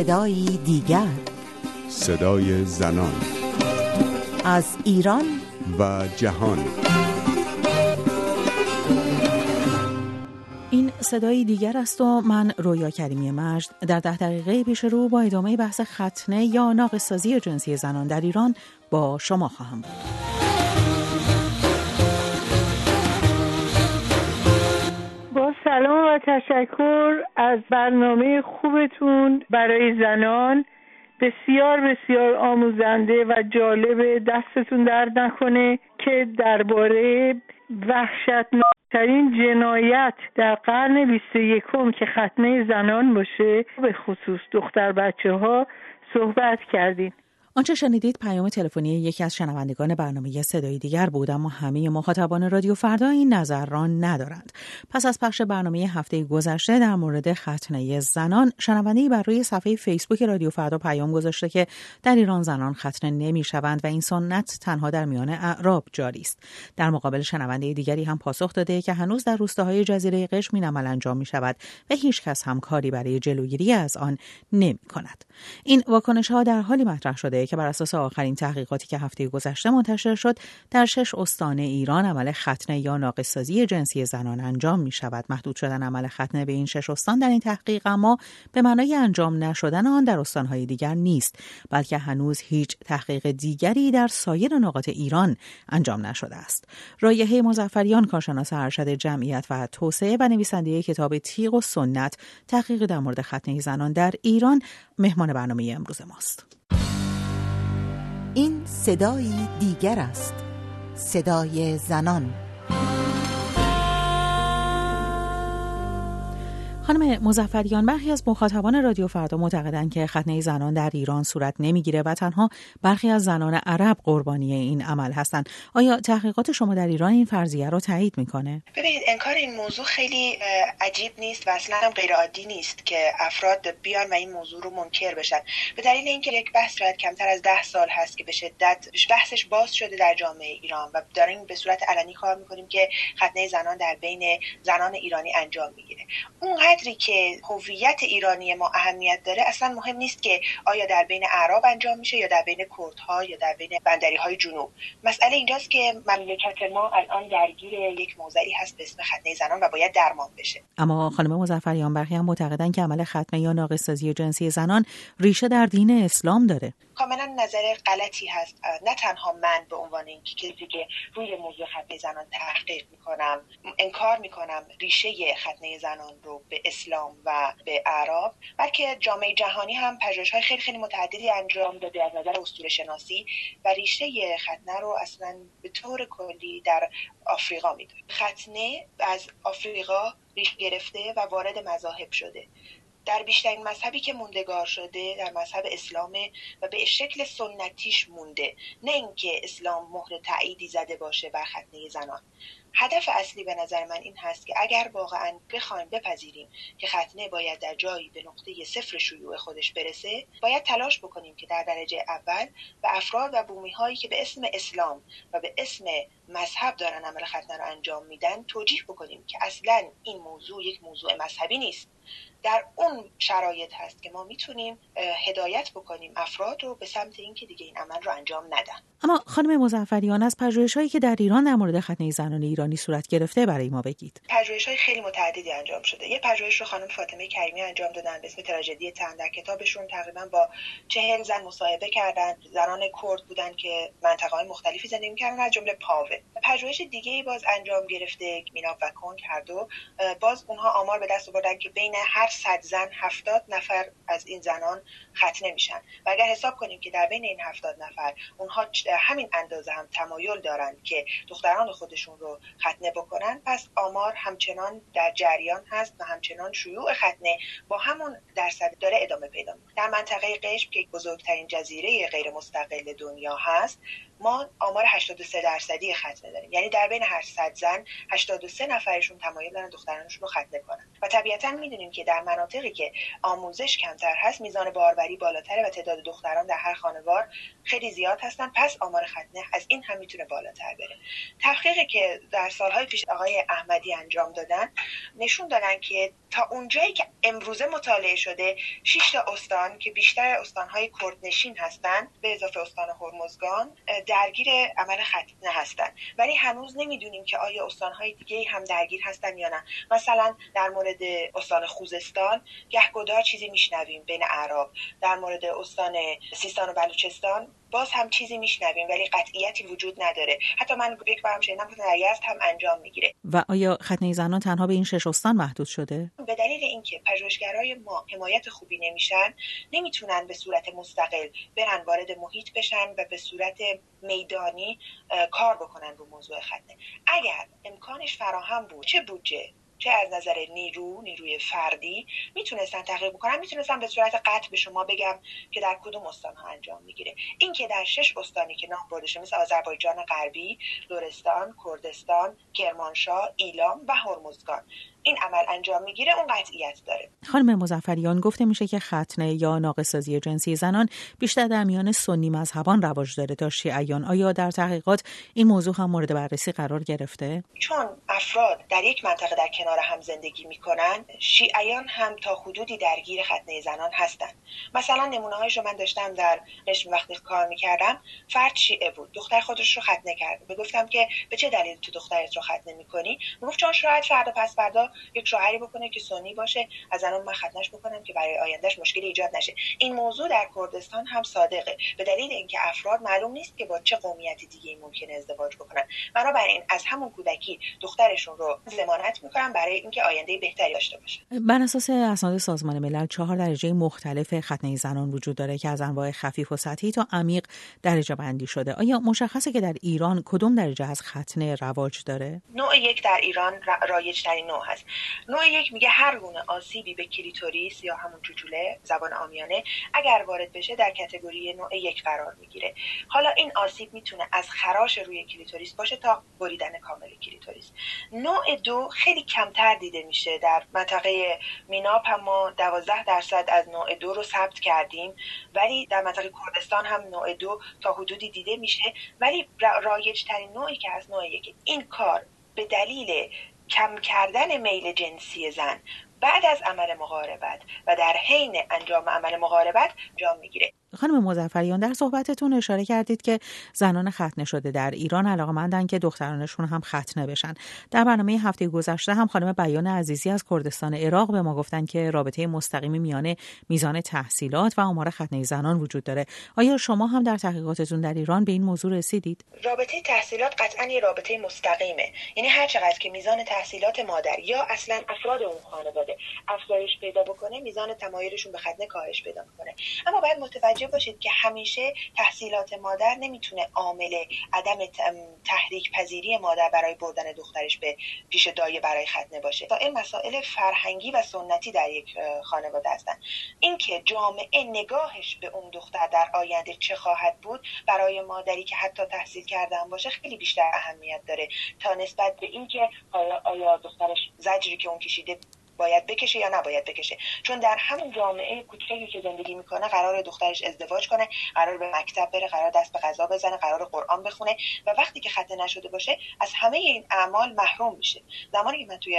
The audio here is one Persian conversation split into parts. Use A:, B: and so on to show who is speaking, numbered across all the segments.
A: صدایی دیگر.
B: صدای زنان.
A: از ایران.
B: و جهان.
C: این صدایی دیگر است و من رویا کریمی مجد در ده دقیقه پیش رو با ادامه بحث ختنه یا ناقصازی جنسی زنان در ایران با شما خواهم بود.
D: سلام و تشکر از برنامه خوبتون برای زنان. بسیار بسیار آموزنده و جالب دستتون درد نکنه که درباره وحشتناکترین جنایت در قرن بیست یکم که ختنه زنان باشه به خصوص دختر بچه ها صحبت کردیم
C: آنچه شنیدید پیام تلفنی یکی از شنوندگان برنامه صدای دیگر بود اما همه مخاطبان رادیو فردا این نظر را ندارند. پس از پخش برنامه هفته گذشته در مورد ختنه زنان شنونده بر روی صفحه فیسبوک رادیو فردا پیام گذاشته که در ایران زنان ختنه نمی شوند و این سنت تنها در میان اعراب جاری است. در مقابل شنونده دیگری هم پاسخ داده که هنوز در روستاهای جزیره قشم این عمل انجام می شود و هیچ کس هم کاری برای جلوگیری از آن نمی کند این واکنش ها در حالی مطرح شده که بر اساس آخرین تحقیقاتی که هفته گذشته منتشر شد در شش استان ایران عمل ختنه یا ناقصسازی جنسی زنان انجام می شود محدود شدن عمل ختنه به این شش استان در این تحقیق اما به معنای انجام نشدن آن در استانهای دیگر نیست بلکه هنوز هیچ تحقیق دیگری در سایر نقاط ایران انجام نشده است. رایحه مزفریان کارشناس ارشد جمعیت و توسعه و نویسنده کتاب تیغ و سنت تحقیق در مورد ختنه زنان در ایران مهمان برنامه امروز ماست.
A: این صدایی دیگر است. صدای زنان.
C: خانم مزفریان برخی از مخاطبان رادیو فردا معتقدند که ختنه زنان در ایران صورت نمی‌گیره و تنها برخی از زنان عرب قربانی این عمل هستند. آیا تحقیقات شما در ایران این فرضیه رو تایید می‌کنه؟
E: ببینید انکار این موضوع خیلی عجیب نیست و اصلا هم غیر عادی نیست که افراد بیان و این موضوع رو منکر بشن. به دلیل اینکه یک بحث شاید کمتر از ده سال هست که به شدت بحثش باز شده در جامعه ایران و داریم به صورت علنی کار می‌کنیم که ختنه زنان در بین زنان ایرانی انجام می‌گیره. اونقدر قدری که هویت ایرانی ما اهمیت داره اصلا مهم نیست که آیا در بین اعراب انجام میشه یا در بین کردها یا در بین بندری های جنوب. مسئله اینجاست که مملکت ما الان درگیر یک موضعی هست به اسم ختنه زنان و باید درمان بشه.
C: اما خانم مظفریان برخی هم معتقدن که عمل ختنه یا ناقصسازی جنسی زنان ریشه در دین اسلام داره.
E: کاملا نظر غلطی هست. نه تنها من به عنوان اینکه کسی که روی موضوع ختنه زنان تحقیق می‌کنم انکار می‌کنم ریشه ختنه زنان رو به اسلام و به اعراب بلکه جامعه جهانی هم پژوهش های خیلی خیلی متعددی انجام داده از نظر اسطوره شناسی و ریشه ختنه رو اصلا به طور کلی در آفریقا می‌دونه. ختنه از آفریقا ریشه گرفته و وارد مذاهب شده. در بیشترین مذهبی که موندگار شده در مذهب اسلامه و به شکل سنتیش مونده. نه اینکه اسلام مهر تأییدی زده باشه بر ختنه زنان. هدف اصلی به نظر من این هست که اگر واقعا بخوایم بپذیریم که ختنه باید در جایی به نقطه صفر شیوع خودش برسه باید تلاش بکنیم که در درجه اول به افراد و بومی هایی که به اسم اسلام و به اسم مذهب دارن عمل ختنه رو انجام میدن توجیه بکنیم که اصلا این موضوع یک موضوع مذهبی نیست. در اون شرایط هست که ما می‌تونیم هدایت بکنیم افراد رو به سمت اینکه دیگه این عمل رو انجام ندن.
C: اما خانم مزفریان از پژوهش هایی که در ایران در مورد ختنه زنان ایرانی صورت گرفته برای ما بگید.
E: پژوهش های خیلی متعددی انجام شده. یه پژوهش رو خانم فاطمه کریمی انجام دادن به اسم تراژدی تن. در کتابشون تقریبا با چهل زن مصاحبه کردن. زنان کرد بودن که منطقه های مختلفی زندگی می‌کردن از جمله پاوه. پژوهش دیگه ای باز انجام گرفته میناب و کنگ هر دو. باز اونها آمار به دست آوردن که بین هر صد زن هفتاد نفر از این زنان ختنه میشن. و اگر حساب کنیم که در بین این هفتاد نفر اونها همین اندازه هم تمایل دارن که دختران خودشون رو ختنه بکنن پس آمار همچنان در جریان هست و همچنان شیوع ختنه با همون درصد داره ادامه پیدا می‌کنه. در منطقه قشم که بزرگترین جزیره غیر مستقل دنیا هست ما آمار 83 درصدی ختنه داریم. یعنی در بین هر زن 83 نفرشون تمایل دارن دخترانشون رو ختنه کنن. و طبیعتا می‌دونیم که در مناطقی که آموزش کمتر هست میزان باروری بالاتره و تعداد دختران در هر خانوار خیلی زیاد هستن. پس آمار ختنه از این هم می‌تونه بالاتر بره. تحقیقی که در سالهای پیش آقای احمدی انجام دادن نشون دادن که تا اونجایی که امروزه مطالعه شده 6 تا استان که بیشتر استانهای کردنشین هستند به اضافه استان هرمزگان درگیر عمل ختنه هستند ولی هنوز نمی‌دونیم که آیا استانهای دیگه هم درگیر هستن یا نه. مثلا در مورد استان خوزستان گهگدار چیزی میشنویم بین اعراب. در مورد استان سیستان و بلوچستان باز هم چیزی میشنویم ولی قطعیتی وجود نداره. حتی من یک بارم شنیدم که در یزد هم انجام می‌گیره.
C: و آیا ختنه زنان تنها به این شش استان محدود شده؟
E: به دلیل اینکه پژوهشگرای ما حمایت خوبی نمیشن نمی‌تونن به صورت مستقل برن وارد محیط بشن و به صورت میدانی کار بکنن رو موضوع ختنه. اگر امکانش فراهم بود چه بودجه؟ چه از نظر نیرو نیروی فردی می‌تونستن تحقیق بکنن. می‌تونستن به صورت قطع به شما بگم که در کدوم استان ها انجام می‌گیره. این که در شش استانی که نام برده مثل آذربایجان غربی لرستان کردستان کرمانشاه ایلام و هرمزگان. این عمل انجام می‌گیره اون قطعیت داره.
C: خانم مزفریان گفته میشه که ختنه یا ناقصازی جنسی زنان بیشتر در میان سنی مذهبان رواج داره. تا شیعیان آیا در تحقیقات این موضوع هم مورد بررسی قرار گرفته؟
E: چون افراد در یک منطقه در کنار هم زندگی می‌کنن شیعیان هم تا حدودی درگیر ختنه زنان هستند مثلا نمونه هایش رو من داشتم در قشم وقتی کار می‌کردم فرد شیعه بود. دختر خودش رو ختنه کرد. گفتم که به چه دلیل تو دخترت رو ختنه می‌کنی؟ گفت چون شاید فردا پس فردا یک شوهری بکنه که سنی باشه از الان من ختنش بکنم که برای آیندهش مشکلی ایجاد نشه. این موضوع در کردستان هم صادقه. به دلیل اینکه افراد معلوم نیست که با چه قومیتی دیگه ممکنه ازدواج بکنن. بنابراین از همون کودکی دخترشون رو ضمانت می‌کنن برای اینکه آینده بهتری داشته باشه.
C: بر اساس اسناد سازمان ملل چهار درجه مختلف ختنه زنان وجود داره که از انواع خفیف و سطحی تا عمیق درجه بندی شده. آیا مشخصه که در ایران کدوم درجه از ختنه رواج داره؟
E: نوع یک در ایران رایج ترین نوع هست. نوع یک میگه هر گونه آسیبی به کلیتوریس یا همون چوچوله زبان عامیانه اگر وارد بشه در category نوع یک قرار می‌گیره. حالا این آسیب می‌تونه از خراش روی کلیتوریس باشه تا بریدن کامل کلیتوریس. نوع دو خیلی کمتر دیده میشه در منطقه میناب هم ما 12 درصد از نوع دو رو ثبت کردیم. ولی در منطقه کردستان هم نوع دو تا حدودی دیده میشه. ولی رایج ترین نوعی که از نوع یک این کار به دلیل کم کردن میل جنسی زن بعد از عمل مقاربت و در حین انجام عمل مقاربت جام می‌گیره.
C: خانم مزفریان در صحبتتون اشاره کردید که زنان ختنه شده در ایران علاقمندن که دخترانشون هم ختنه بشن. در برنامه هفته گذشته هم خانم بیان عزیزی از کردستان عراق به ما گفتن که رابطه مستقیمی میان میزان تحصیلات و آمار ختنه زنان وجود داره. آیا شما هم در تحقیقاتتون در ایران به این موضوع رسیدید؟
E: رابطه تحصیلات قطعا یه رابطه مستقیمه. یعنی هر چقدر که میزان تحصیلات مادر یا اصلا افراد اون خانواده افزایش پیدا بکنه میزان تمایلشون به ختنه کاهش پیدا می‌کنه. اما باید متوجه متوجه باشید که همیشه تحصیلات مادر نمی‌تونه عامل عدم تحریک پذیری مادر برای بردن دخترش به پیش دایه برای ختنه باشه. تا این مسائل فرهنگی و سنتی در یک خانواده هستن. اینکه جامعه نگاهش به اون دختر در آینده چه خواهد بود برای مادری که حتی تحصیل کردن باشه خیلی بیشتر اهمیت داره. تا نسبت به اینکه آیا دخترش زجری که اون کشیده باید بکشه یا نباید بکشه. چون در همون جامعه کوچکی که زندگی می‌کنه قرار دخترش ازدواج کنه قرار به مکتب بره قرار دست به غذا بزنه قرار قرآن بخونه و وقتی که خطه نشده باشه از همه این اعمال محروم میشه. زمانی که من توی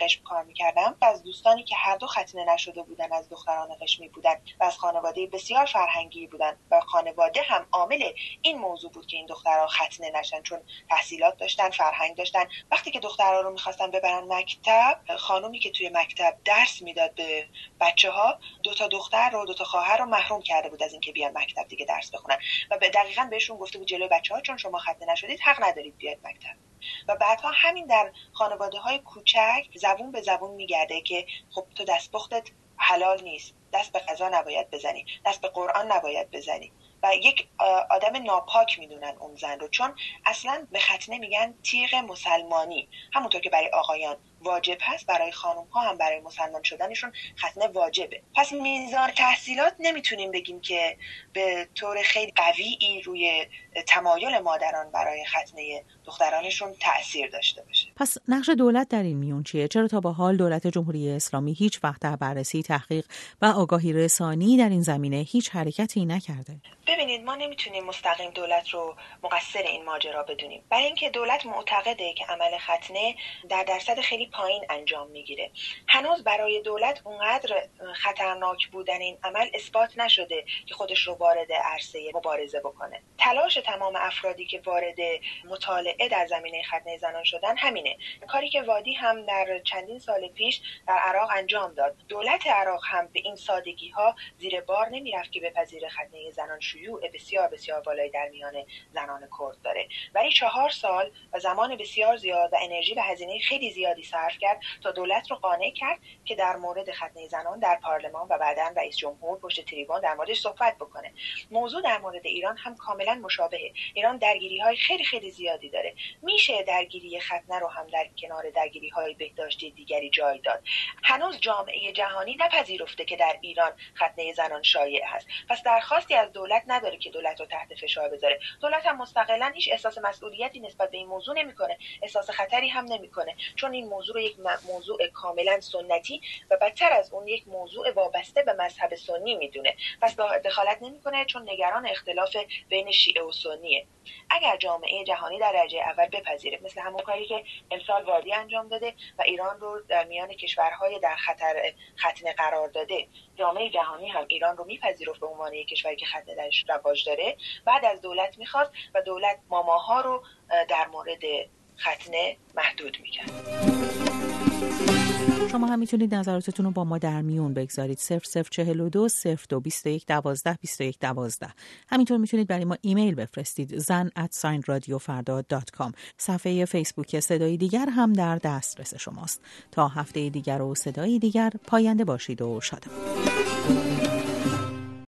E: قشم کار می‌کردم از دوستانی که هر دو ختنه نشده بودن از دختران قشمی بودن و از خانواده بسیار فرهنگی بودن و خانواده هم عامل این موضوع بود که این دخترها ختنه نشن چون تحصیلات داشتن فرهنگ داشتن. وقتی که دخترها رو می‌خواستن ببرن مکتب خانومی که توی مکتب درس می‌داد به بچه ها دو تا دختر رو دو تا خواهر رو محروم کرده بود از اینکه بیان مکتب دیگه درس بخونن. و به دقیقا بهشون گفته بود جلوی بچه ها چون شما ختنه نشدید حق ندارید بیاد مکتب. و بعدها همین در خانواده های کوچک زبون به زبون میگرده که خب تو دستپختت حلال نیست. دست به غذا نباید بزنی. دست به قرآن نباید بزنی. و یک آدم ناپاک می‌دونن اون زن رو چون اصلا به ختنه میگن تیغ مسلمانی. همونطور که برای آقایان واجب هست برای خانم ها هم برای مسلمان شدنشون ختنه واجبه. پس میزان تحصیلات نمی‌تونیم بگیم که به طور خیلی قویی روی تمایل مادران برای ختنه دخترانشون تاثیر داشته باشه.
C: پس نقش دولت در این میون چیه؟ چرا تا به حال دولت جمهوری اسلامی هیچ وقت در بررسی تحقیق و آگاهی رسانی در این زمینه هیچ حرکتی نکرده؟
E: ببینید ما نمی‌تونیم مستقیم دولت رو مقصر این ماجرا بدونیم. برای اینکه دولت معتقده که عمل ختنه در درصد خیلی پایین انجام می‌گیره. هنوز برای دولت اونقدر خطرناک بودن این عمل اثبات نشده که خودش رو وارد عرصه مبارزه بکنه. تلاش تمام افرادی که وارد مطالعه در زمینه ختنه زنان شدن همینه. کاری که وادی هم در چندین سال پیش در عراق انجام داد. دولت عراق هم به این سادگی ها زیر بار نمی‌رفت که بپذیر ختنه زنان شیوع بسیار بسیار بالایی در میان زنان کرد داره. ولی چهار سال و زمان بسیار زیاد و انرژی و هزینه خیلی زیادی صرف کرد تا دولت رو قانع کرد که در مورد ختنه زنان در پارلمان و بعدا رئیس جمهور پشت تریبون در موردش صحبت بکنه. موضوع در مورد ایران هم کاملا مشابهه. ایران درگیری های خیلی خیلی زیادی داره. میشه درگیری ختنه رو هم در کنار درگیری های بهداشتی دیگری جای داد. هنوز جامعه جهانی نپذیرفته که در ایران ختنه زنان شایع هست. پس درخواستی از دولت نداره که دولت رو تحت فشار بذاره. دولت هم مستقلا هیچ احساس مسئولیتی نسبت به این موضوع نمی‌کنه. احساس خطری هم نمی‌کنه. چون این موضوع یک موضوع کاملا سنتی و بدتر از اون یک موضوع وابسته به مذهب سنی می‌دونه. پس دخالت نمی‌کنه چون نگران اختلاف بین شیعه و سنیه. اگر جامعه جهانی در درجه اول بپذیره مثل همون کاری که امسال وادی انجام داده و ایران رو در میان کشورهای در خطر ختنه قرار داده. جامعه جهانی هم ایران رو میپذیرفت به عنوان یک کشوری که ختنه درش رواج داره. بعد از دولت می‌خواست و دولت ماماها رو در مورد ختنه محدود می‌کرد.
C: شما هم می‌تونید نظراتتون رو با ما در میون بگذارید. 0042 02 21 12 21 12 همینطور می‌تونید برای ما ایمیل بفرستید زن at رادیوفردا.com صفحه فیسبوک صدای دیگر هم در دسترس شماست. تا هفته دیگر و صدای دیگر پاینده باشید و شادم